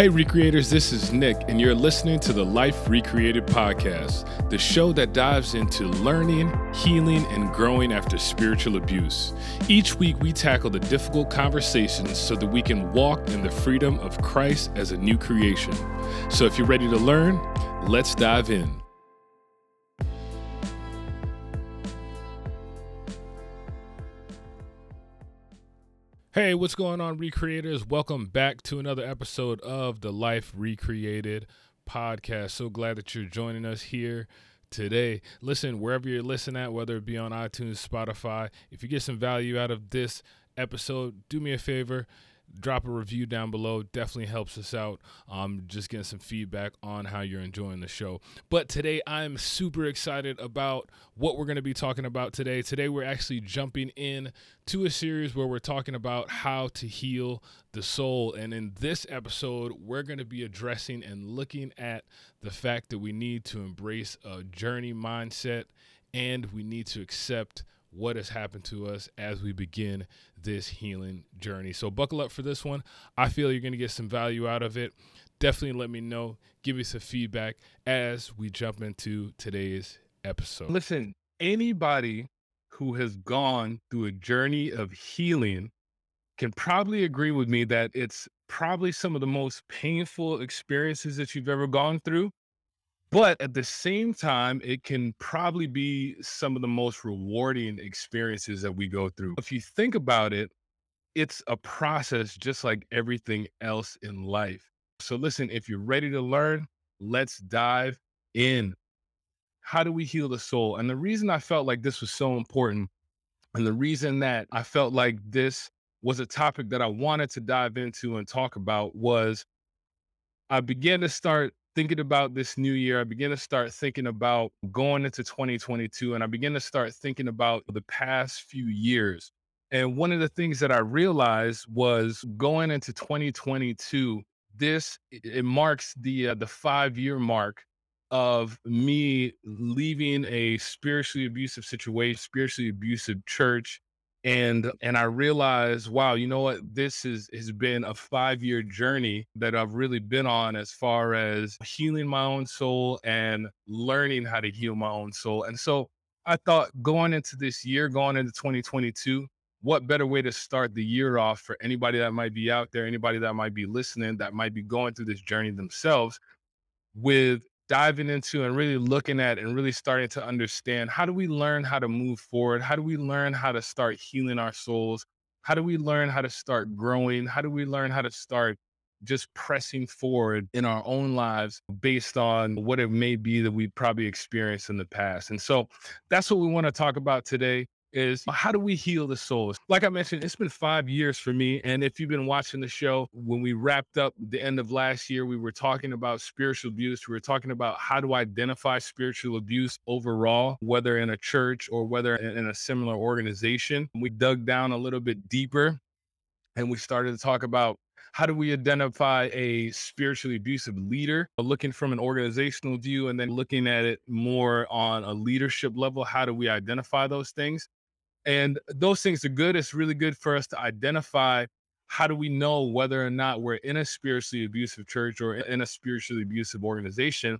Hey, Recreators, this is Nick, and you're listening to the Life Recreated podcast, the show that dives into learning, healing, and growing after spiritual abuse. Each week, we tackle the difficult conversations so that we can walk in the freedom of Christ as a new creation. So if you're ready to learn, let's dive in. Hey, what's going on, Recreators? Welcome back to another episode of the Life Recreated podcast. So glad that you're joining us here today. Listen, wherever you're listening at, whether it be on iTunes, Spotify, if you get some value out of this episode, do me a favor drop a review down below. Definitely helps us out. Um, just getting some feedback on how you're enjoying the show. But today i'm super excited about what we're going to be talking about today. Today we're actually jumping in to a series where we're talking about how to heal the soul. And in this episode we're going to be addressing and looking at the fact that we need to embrace a journey mindset and we need to accept what has happened to us as we begin this healing journey. So, buckle up for this one. I feel you're going to get some value out of it. Definitely let me know. Give me some feedback as we jump into today's episode. Listen, anybody who has gone through a journey of healing can probably agree with me that it's probably some of the most painful experiences that you've ever gone through. But at the same time, it can probably be some of the most rewarding experiences that we go through. If you think about it, it's a process just like everything else in life. So, listen, if you're ready to learn, let's dive in. How do we heal the soul? And the reason I felt like this was so important, and the reason that I felt like this was a topic that I wanted to dive into and talk about was I began to start thinking about this new year, I began to start thinking about going into 2022, and I began to start thinking about the past few years. And one of the things that I realized was going into 2022, this it marks the uh, the five year mark of me leaving a spiritually abusive situation, spiritually abusive church, and and i realized wow you know what? This is has been a five year journey that i've really been on as far as healing my own soul and learning how to heal my own soul. And so i thought going into this year going into 2022 what better way to start the year off for anybody that might be out there anybody that might be listening that might be going through this journey themselves with diving into and really looking at and really starting to understand how do we learn how to move forward? How do we learn how to start healing our souls? How do we learn how to start growing? How do we learn how to start just pressing forward in our own lives based on what it may be that we probably experienced in the past? And so that's what we want to talk about today is how do we heal the souls? Like I mentioned, it's been five years for me. And if you've been watching the show, when we wrapped up the end of last year, we were talking about spiritual abuse. We were talking about how to identify spiritual abuse overall, whether in a church or whether in a similar organization. We dug down a little bit deeper and we started to talk about how do we identify a spiritually abusive leader looking from an organizational view and then looking at it more on a leadership level how do we identify those things and those things are good. It's really good for us to identify how do we know whether or not we're in a spiritually abusive church or in a spiritually abusive organization.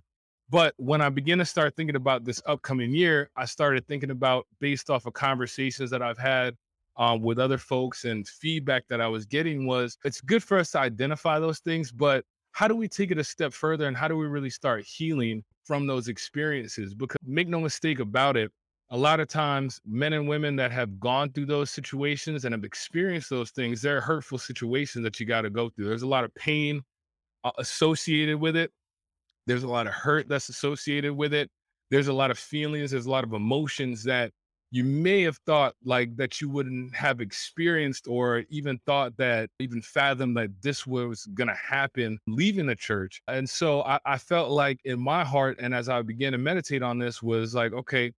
But when I began to start thinking about this upcoming year, I started thinking about based off of conversations that I've had um, with other folks and feedback that I was getting was it's good for us to identify those things, but how do we take it a step further and how do we really start healing from those experiences? Because make no mistake about it, a lot of times men and women that have gone through those situations and have experienced those things they're hurtful situations that you got to go through. There's a lot of pain uh, associated with it. There's a lot of hurt that's associated with it. There's a lot of feelings there's a lot of emotions that you may have thought like that you wouldn't have experienced or even thought that even fathom that this was going to happen leaving the church. And so I, I felt like in my heart and as i began to meditate on this was like okay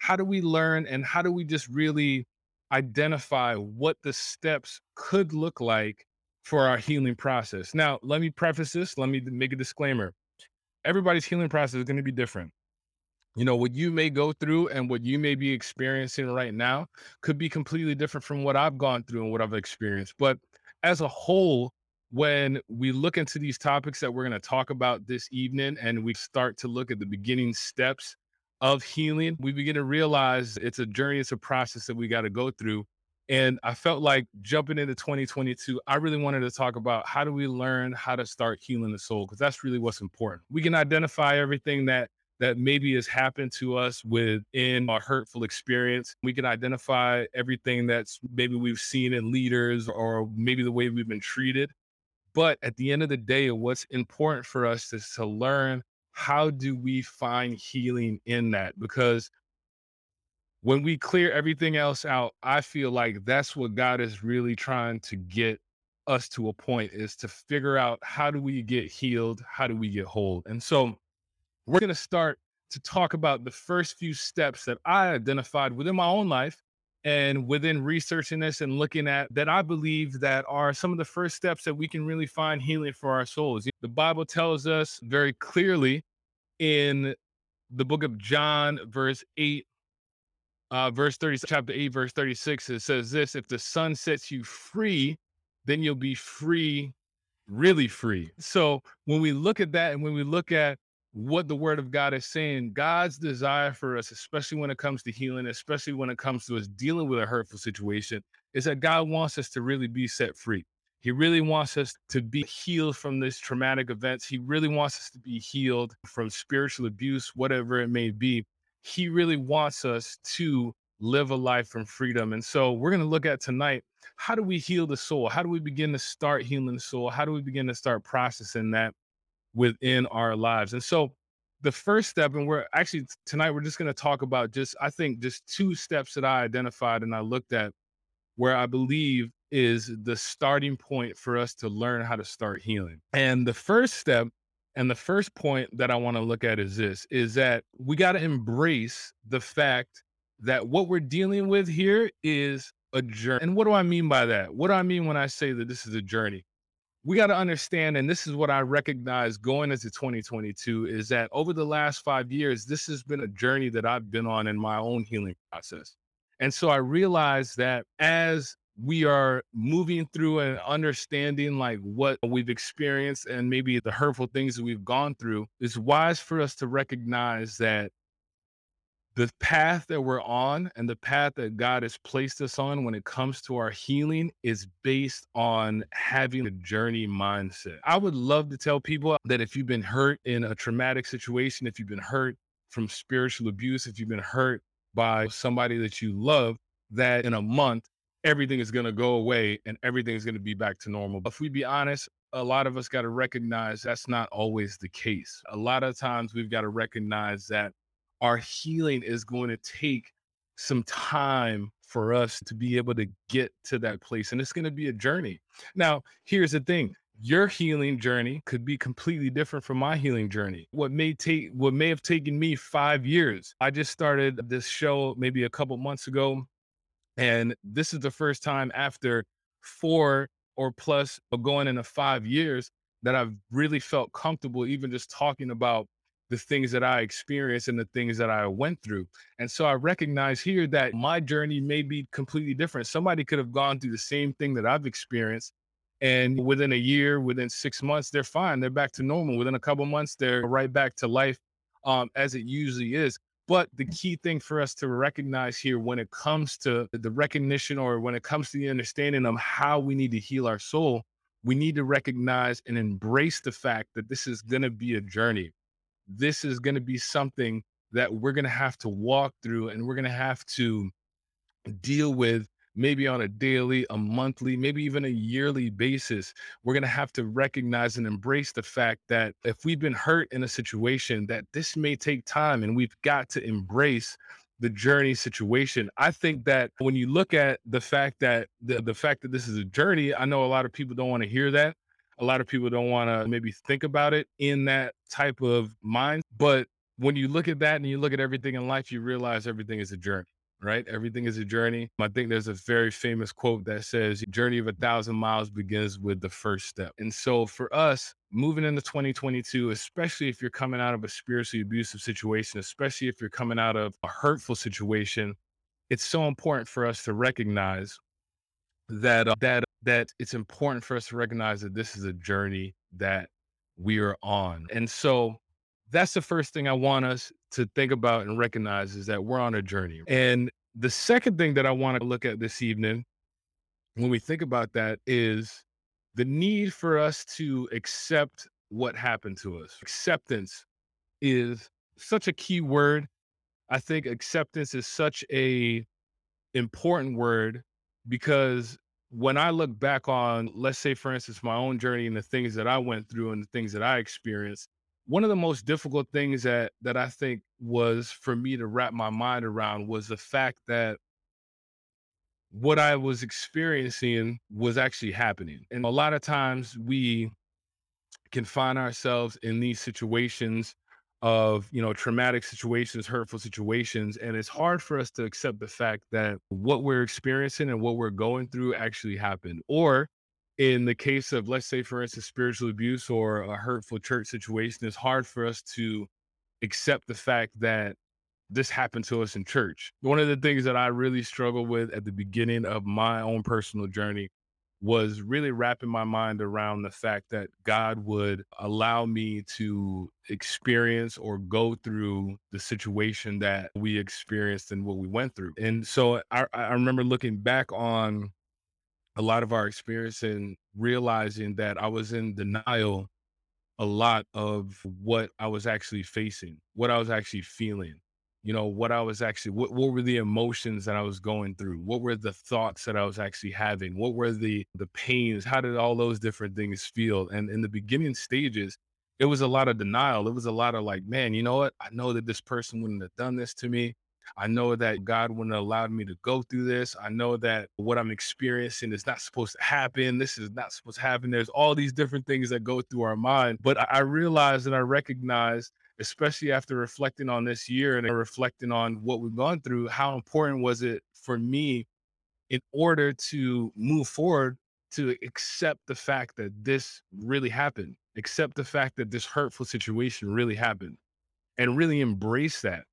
how do we learn and how do we just really identify what the steps could look like for our healing process? Now, let me preface this, let me make a disclaimer. Everybody's healing process is going to be different. You know, what you may go through and what you may be experiencing right now could be completely different from what I've gone through and what I've experienced. But as a whole, when we look into these topics that we're going to talk about this evening and we start to look at the beginning steps of healing, we begin to realize it's a journey, it's a process that we got to go through. And I felt like jumping into 2022, I really wanted to talk about how do we learn how to start healing the soul? Because that's really what's important. We can identify everything that that maybe has happened to us within a hurtful experience. We can identify everything that's maybe we've seen in leaders or maybe the way we've been treated. But at the end of the day, what's important for us is to learn how do we find healing in that? Because when we clear everything else out, I feel like that's what God is really trying to get us to a point is to figure out how do we get healed? How do we get whole? And so we're going to start to talk about the first few steps that I identified within my own life and within researching this and looking at that I believe that are some of the first steps that we can really find healing for our souls. The Bible tells us very clearly in the book of John, verse 8, uh, verse 30, chapter 8, verse 36, it says this if the Son sets you free, then you'll be free, really free. So when we look at that and when we look at what the word of God is saying, God's desire for us, especially when it comes to healing, especially when it comes to us dealing with a hurtful situation, is that God wants us to really be set free. He really wants us to be healed from this traumatic events. He really wants us to be healed from spiritual abuse, whatever it may be. He really wants us to live a life from freedom. And so we're going to look at tonight how do we heal the soul? How do we begin to start healing the soul? How do we begin to start processing that within our lives? And so the first step, and we're actually tonight, we're just going to talk about just, I think, just two steps that I identified and I looked at where I believe is the starting point for us to learn how to start healing. And the first step and the first point that I want to look at is this is that we got to embrace the fact that what we're dealing with here is a journey. And what do I mean by that? What do I mean when I say that this is a journey? We got to understand, and this is what I recognize going into 2022 is that over the last five years, this has been a journey that I've been on in my own healing process. And so I realized that as we are moving through and understanding like what we've experienced and maybe the hurtful things that we've gone through, it's wise for us to recognize that the path that we're on and the path that God has placed us on when it comes to our healing is based on having a journey mindset. I would love to tell people that if you've been hurt in a traumatic situation, if you've been hurt from spiritual abuse, if you've been hurt by somebody that you love, that in a month everything is going to go away and everything is going to be back to normal. But if we be honest, a lot of us got to recognize that's not always the case. A lot of times we've got to recognize that our healing is going to take some time for us to be able to get to that place. And it's going to be a journey. Now, here's the thing your healing journey could be completely different from my healing journey. What may take what may have taken me 5 years. I just started this show maybe a couple months ago and this is the first time after four or plus or going into five years that I've really felt comfortable even just talking about the things that I experienced and the things that I went through. And so I recognize here that my journey may be completely different. Somebody could have gone through the same thing that I've experienced. And within a year, within six months, they're fine. They're back to normal. Within a couple months, they're right back to life um, as it usually is. But the key thing for us to recognize here when it comes to the recognition or when it comes to the understanding of how we need to heal our soul, we need to recognize and embrace the fact that this is going to be a journey. This is going to be something that we're going to have to walk through and we're going to have to deal with maybe on a daily, a monthly, maybe even a yearly basis, we're going to have to recognize and embrace the fact that if we've been hurt in a situation that this may take time and we've got to embrace the journey situation. I think that when you look at the fact that the, the fact that this is a journey, I know a lot of people don't want to hear that. A lot of people don't want to maybe think about it in that type of mind. But when you look at that and you look at everything in life, you realize everything is a journey right? Everything is a journey. I think there's a very famous quote that says, journey of a thousand miles begins with the first step. And so for us, moving into 2022, especially if you're coming out of a spiritually abusive situation, especially if you're coming out of a hurtful situation, it's so important for us to recognize that uh, that that it's important for us to recognize that this is a journey that we are on. And so that's the first thing I want us to think about and recognize is that we're on a journey. And the second thing that I want to look at this evening when we think about that is the need for us to accept what happened to us. Acceptance is such a key word. I think acceptance is such a important word because when I look back on, let's say, for instance, my own journey and the things that I went through and the things that I experienced, one of the most difficult things that that I think was for me to wrap my mind around was the fact that what I was experiencing was actually happening. And a lot of times we can find ourselves in these situations of, you know, traumatic situations, hurtful situations. And it's hard for us to accept the fact that what we're experiencing and what we're going through actually happened. Or in the case of, let's say, for instance, spiritual abuse or a hurtful church situation, it's hard for us to accept the fact that this happened to us in church. One of the things that I really struggled with at the beginning of my own personal journey was really wrapping my mind around the fact that God would allow me to experience or go through the situation that we experienced and what we went through. And so I, I remember looking back on a lot of our experience and realizing that I was in denial a lot of what I was actually facing, what I was actually feeling you know what i was actually what, what were the emotions that i was going through? What were the thoughts that i was actually having? What were the the pains? How did all those different things feel? And in the beginning stages it was a lot of denial. It was a lot of like man you know what? I know that this person wouldn't have done this to me I know that God wouldn't have allowed me to go through this. I know that what I'm experiencing is not supposed to happen. This is not supposed to happen. There's all these different things that go through our mind. But I, realized and I recognize especially after reflecting on this year and reflecting on what we've gone through, how important was it for me in order to move forward to accept the fact that this really happened, accept the fact that this hurtful situation really happened, and really embrace that.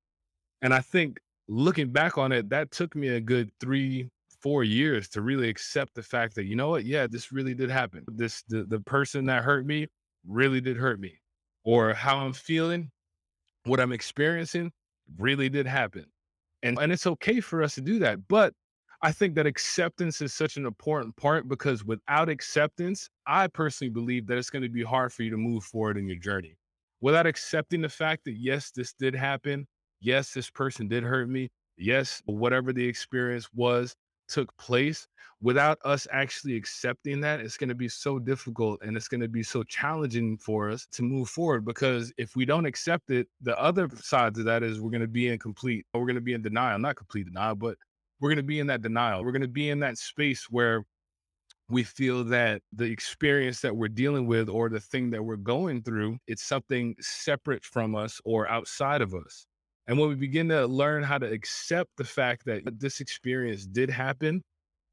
And I think looking back on it, that took me a good three, four years to really accept the fact that, you know what, yeah, this really did happen. This the, the person that hurt me really did hurt me. Or how I'm feeling what I'm experiencing really did happen. And and it's okay for us to do that. But I think that acceptance is such an important part because without acceptance, I personally believe that it's going to be hard for you to move forward in your journey. Without accepting the fact that yes, this did happen. Yes, this person did hurt me. Yes, whatever the experience was, took place without us actually accepting that it's going to be so difficult and it's going to be so challenging for us to move forward because if we don't accept it the other side of that is we're going to be in complete we're going to be in denial not complete denial but we're going to be in that denial we're going to be in that space where we feel that the experience that we're dealing with or the thing that we're going through it's something separate from us or outside of us and when we begin to learn how to accept the fact that this experience did happen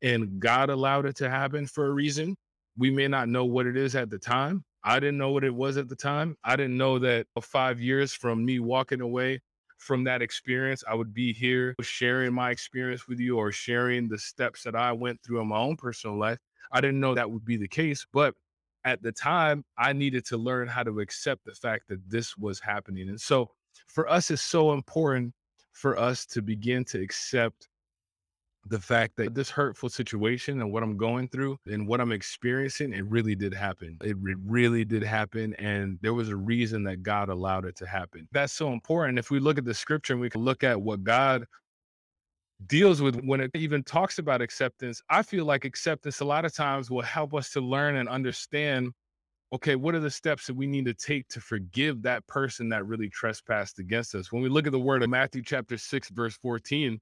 and God allowed it to happen for a reason, we may not know what it is at the time. I didn't know what it was at the time. I didn't know that five years from me walking away from that experience, I would be here sharing my experience with you or sharing the steps that I went through in my own personal life. I didn't know that would be the case. But at the time, I needed to learn how to accept the fact that this was happening. And so for us, it's so important for us to begin to accept the fact that this hurtful situation and what I'm going through and what I'm experiencing, it really did happen. It really did happen. And there was a reason that God allowed it to happen. That's so important. If we look at the scripture and we can look at what God deals with when it even talks about acceptance, I feel like acceptance a lot of times will help us to learn and understand okay, what are the steps that we need to take to forgive that person that really trespassed against us? When we look at the word of Matthew chapter 6, verse 14,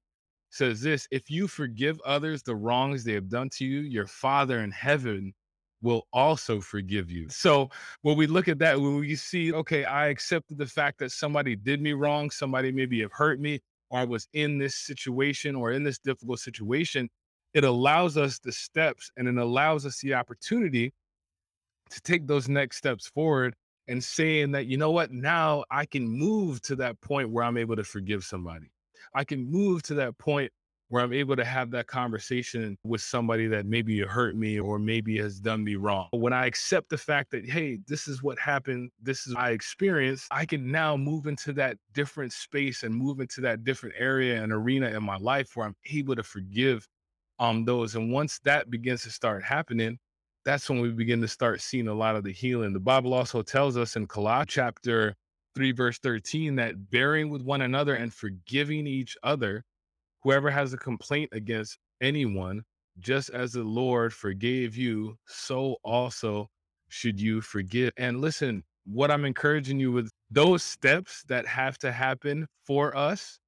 says this if you forgive others the wrongs they have done to you, your Father in heaven will also forgive you. So when we look at that, when we see, okay, I accepted the fact that somebody did me wrong, somebody maybe have hurt me, or I was in this situation or in this difficult situation, it allows us the steps and it allows us the opportunity to take those next steps forward and saying that, you know what, now I can move to that point where I'm able to forgive somebody. I can move to that point where I'm able to have that conversation with somebody that maybe hurt me or maybe has done me wrong. When I accept the fact that, hey, this is what happened, this is my experience, I can now move into that different space and move into that different area and arena in my life where I'm able to forgive um those. And once that begins to start happening, that's when we begin to start seeing a lot of the healing. The Bible also tells us in Colossians chapter 3, verse 13, that bearing with one another and forgiving each other Whoever has a complaint against anyone, just as the Lord forgave you, so also should you forgive. And listen, what I'm encouraging you with those steps that have to happen for us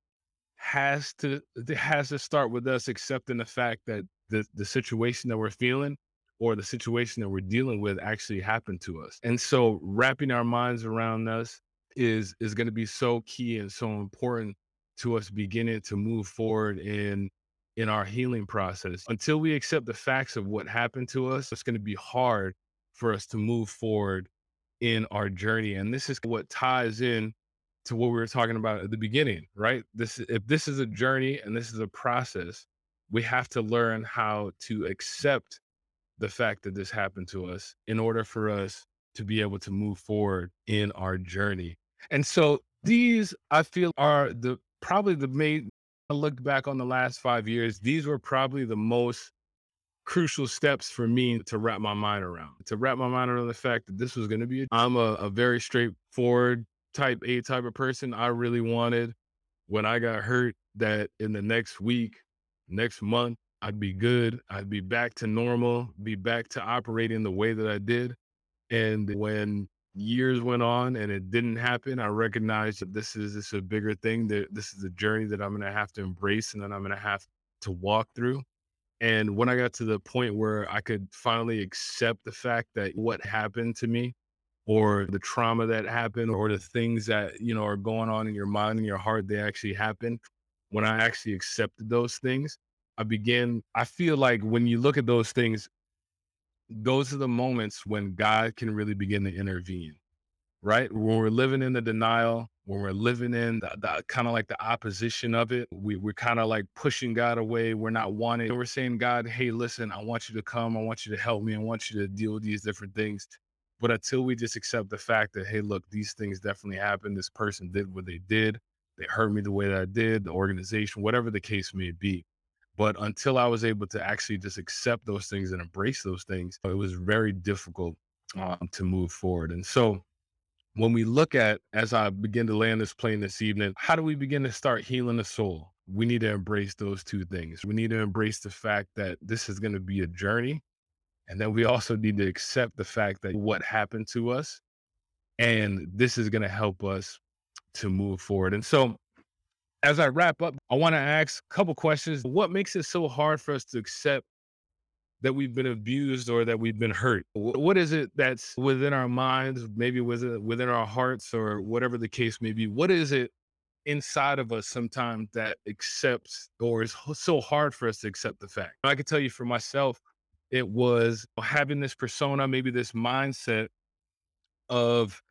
has to has to start with us accepting the fact that the the situation that we're feeling or the situation that we're dealing with actually happened to us. And so wrapping our minds around us is is going to be so key and so important to us beginning to move forward in in our healing process. Until we accept the facts of what happened to us, it's going to be hard for us to move forward in our journey. And this is what ties in to what we were talking about at the beginning, right? This if this is a journey and this is a process, we have to learn how to accept the fact that this happened to us in order for us to be able to move forward in our journey. And so these I feel are the probably the main I look back on the last five years, these were probably the most crucial steps for me to wrap my mind around. To wrap my mind around the fact that this was going to be, I'm a, a very straightforward type A type of person. I really wanted when I got hurt that in the next week, next month, I'd be good. I'd be back to normal, be back to operating the way that I did. And when years went on and it didn't happen, I recognized that this is this is a bigger thing. That this is a journey that I'm gonna have to embrace and then I'm gonna have to walk through. And when I got to the point where I could finally accept the fact that what happened to me or the trauma that happened or the things that you know are going on in your mind and your heart they actually happened when i actually accepted those things i begin, i feel like when you look at those things those are the moments when God can really begin to intervene, right? When we're living in the denial, when we're living in the, the kind of like the opposition of it, we, we're kind of like pushing God away. We're not wanting, we're saying, God, hey, listen, I want you to come. I want you to help me. I want you to deal with these different things. But until we just accept the fact that, hey, look, these things definitely happened. This person did what they did. They hurt me the way that I did, the organization, whatever the case may be but until I was able to actually just accept those things and embrace those things, it was very difficult um, to move forward. And so when we look at, as I begin to land this plane this evening, how do we begin to start healing the soul? We need to embrace those two things. We need to embrace the fact that this is going to be a journey. And then we also need to accept the fact that what happened to us and this is going to help us to move forward. And so as I wrap up, I want to ask a couple questions. What makes it so hard for us to accept that we've been abused or that we've been hurt? What is it that's within our minds, maybe within uh, within our hearts or whatever the case may be? What is it inside of us sometimes that accepts or is so hard for us to accept the fact? I can tell you for myself, it was having this persona, maybe this mindset of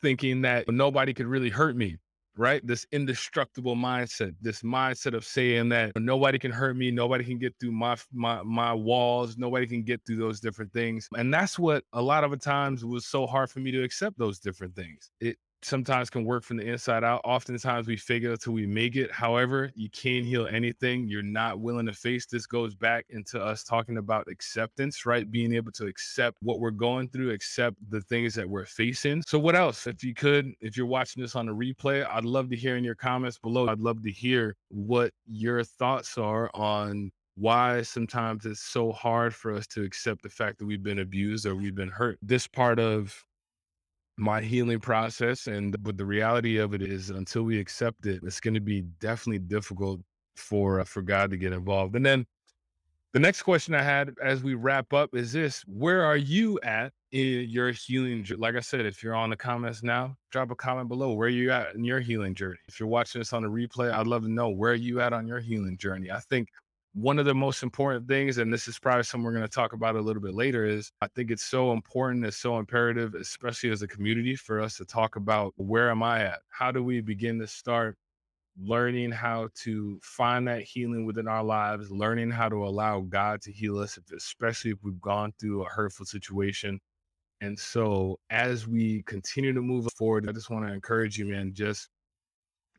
thinking that nobody could really hurt me right? This indestructible mindset, this mindset of saying that nobody can hurt me, nobody can get through my my my walls, nobody can get through those different things. And that's what a lot of the times was so hard for me to accept those different things. It sometimes can work from the inside out. Oftentimes we fake it until we make it. However, you can't heal anything you're not willing to face. This goes back into us talking about acceptance, right? Being able to accept what we're going through, accept the things that we're facing. So, what else? If you could, if you're watching this on a replay, I'd love to hear in your comments below. I'd love to hear what your thoughts are on why sometimes it's so hard for us to accept the fact that we've been abused or we've been hurt. This part of my healing process. And but the reality of it is, until we accept it, it's going to be definitely difficult for uh, for God to get involved. And then the next question I had as we wrap up is this: Where are you at in your healing? Like I said, if you're on the comments now, drop a comment below. Where you at in your healing journey? If you're watching this on the replay, I'd love to know where you at on your healing journey. I think one of the most important things, and this is probably something we're going to talk about a little bit later, is I think it's so important, it's so imperative, especially as a community, for us to talk about where am I at? How do we begin to start learning how to find that healing within our lives, learning how to allow God to heal us, especially if we've gone through a hurtful situation. And so, as we continue to move forward, I just want to encourage you, man, just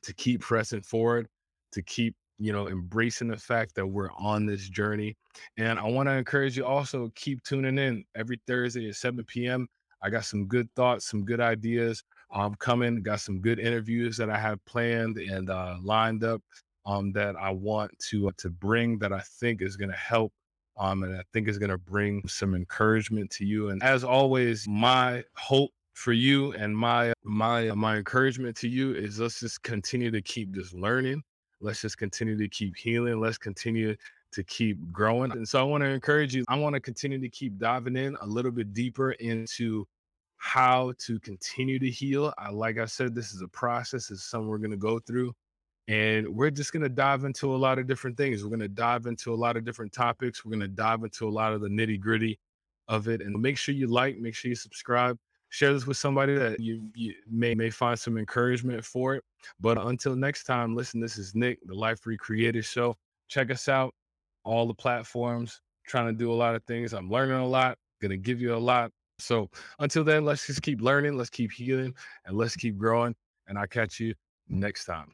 to keep pressing forward, to keep, you know, embracing the fact that we're on this journey. And I want to encourage you also keep tuning in every Thursday at 7 p.m. I got some good thoughts, some good ideas um coming, got some good interviews that I have planned and uh lined up um that I want to uh, to bring that I think is going to help um and I think is going to bring some encouragement to you. And as always, my hope for you and my my my encouragement to you is let's just continue to keep just learning let's just continue to keep healing let's continue to keep growing and so i want to encourage you i want to continue to keep diving in a little bit deeper into how to continue to heal I, like i said this is a process it's something we're going to go through and we're just going to dive into a lot of different things. We're going to dive into a lot of different topics. We're going to dive into a lot of the nitty gritty of it. And make sure you like, make sure you subscribe, share this with somebody that you, you may may find some encouragement for it. But until next time, listen, this is Nick, the Life Recreated Show. Check us out, all the platforms, trying to do a lot of things. I'm learning a lot, gonna give you a lot. So until then, let's just keep learning, let's keep healing, and let's keep growing. And I'll catch you next time.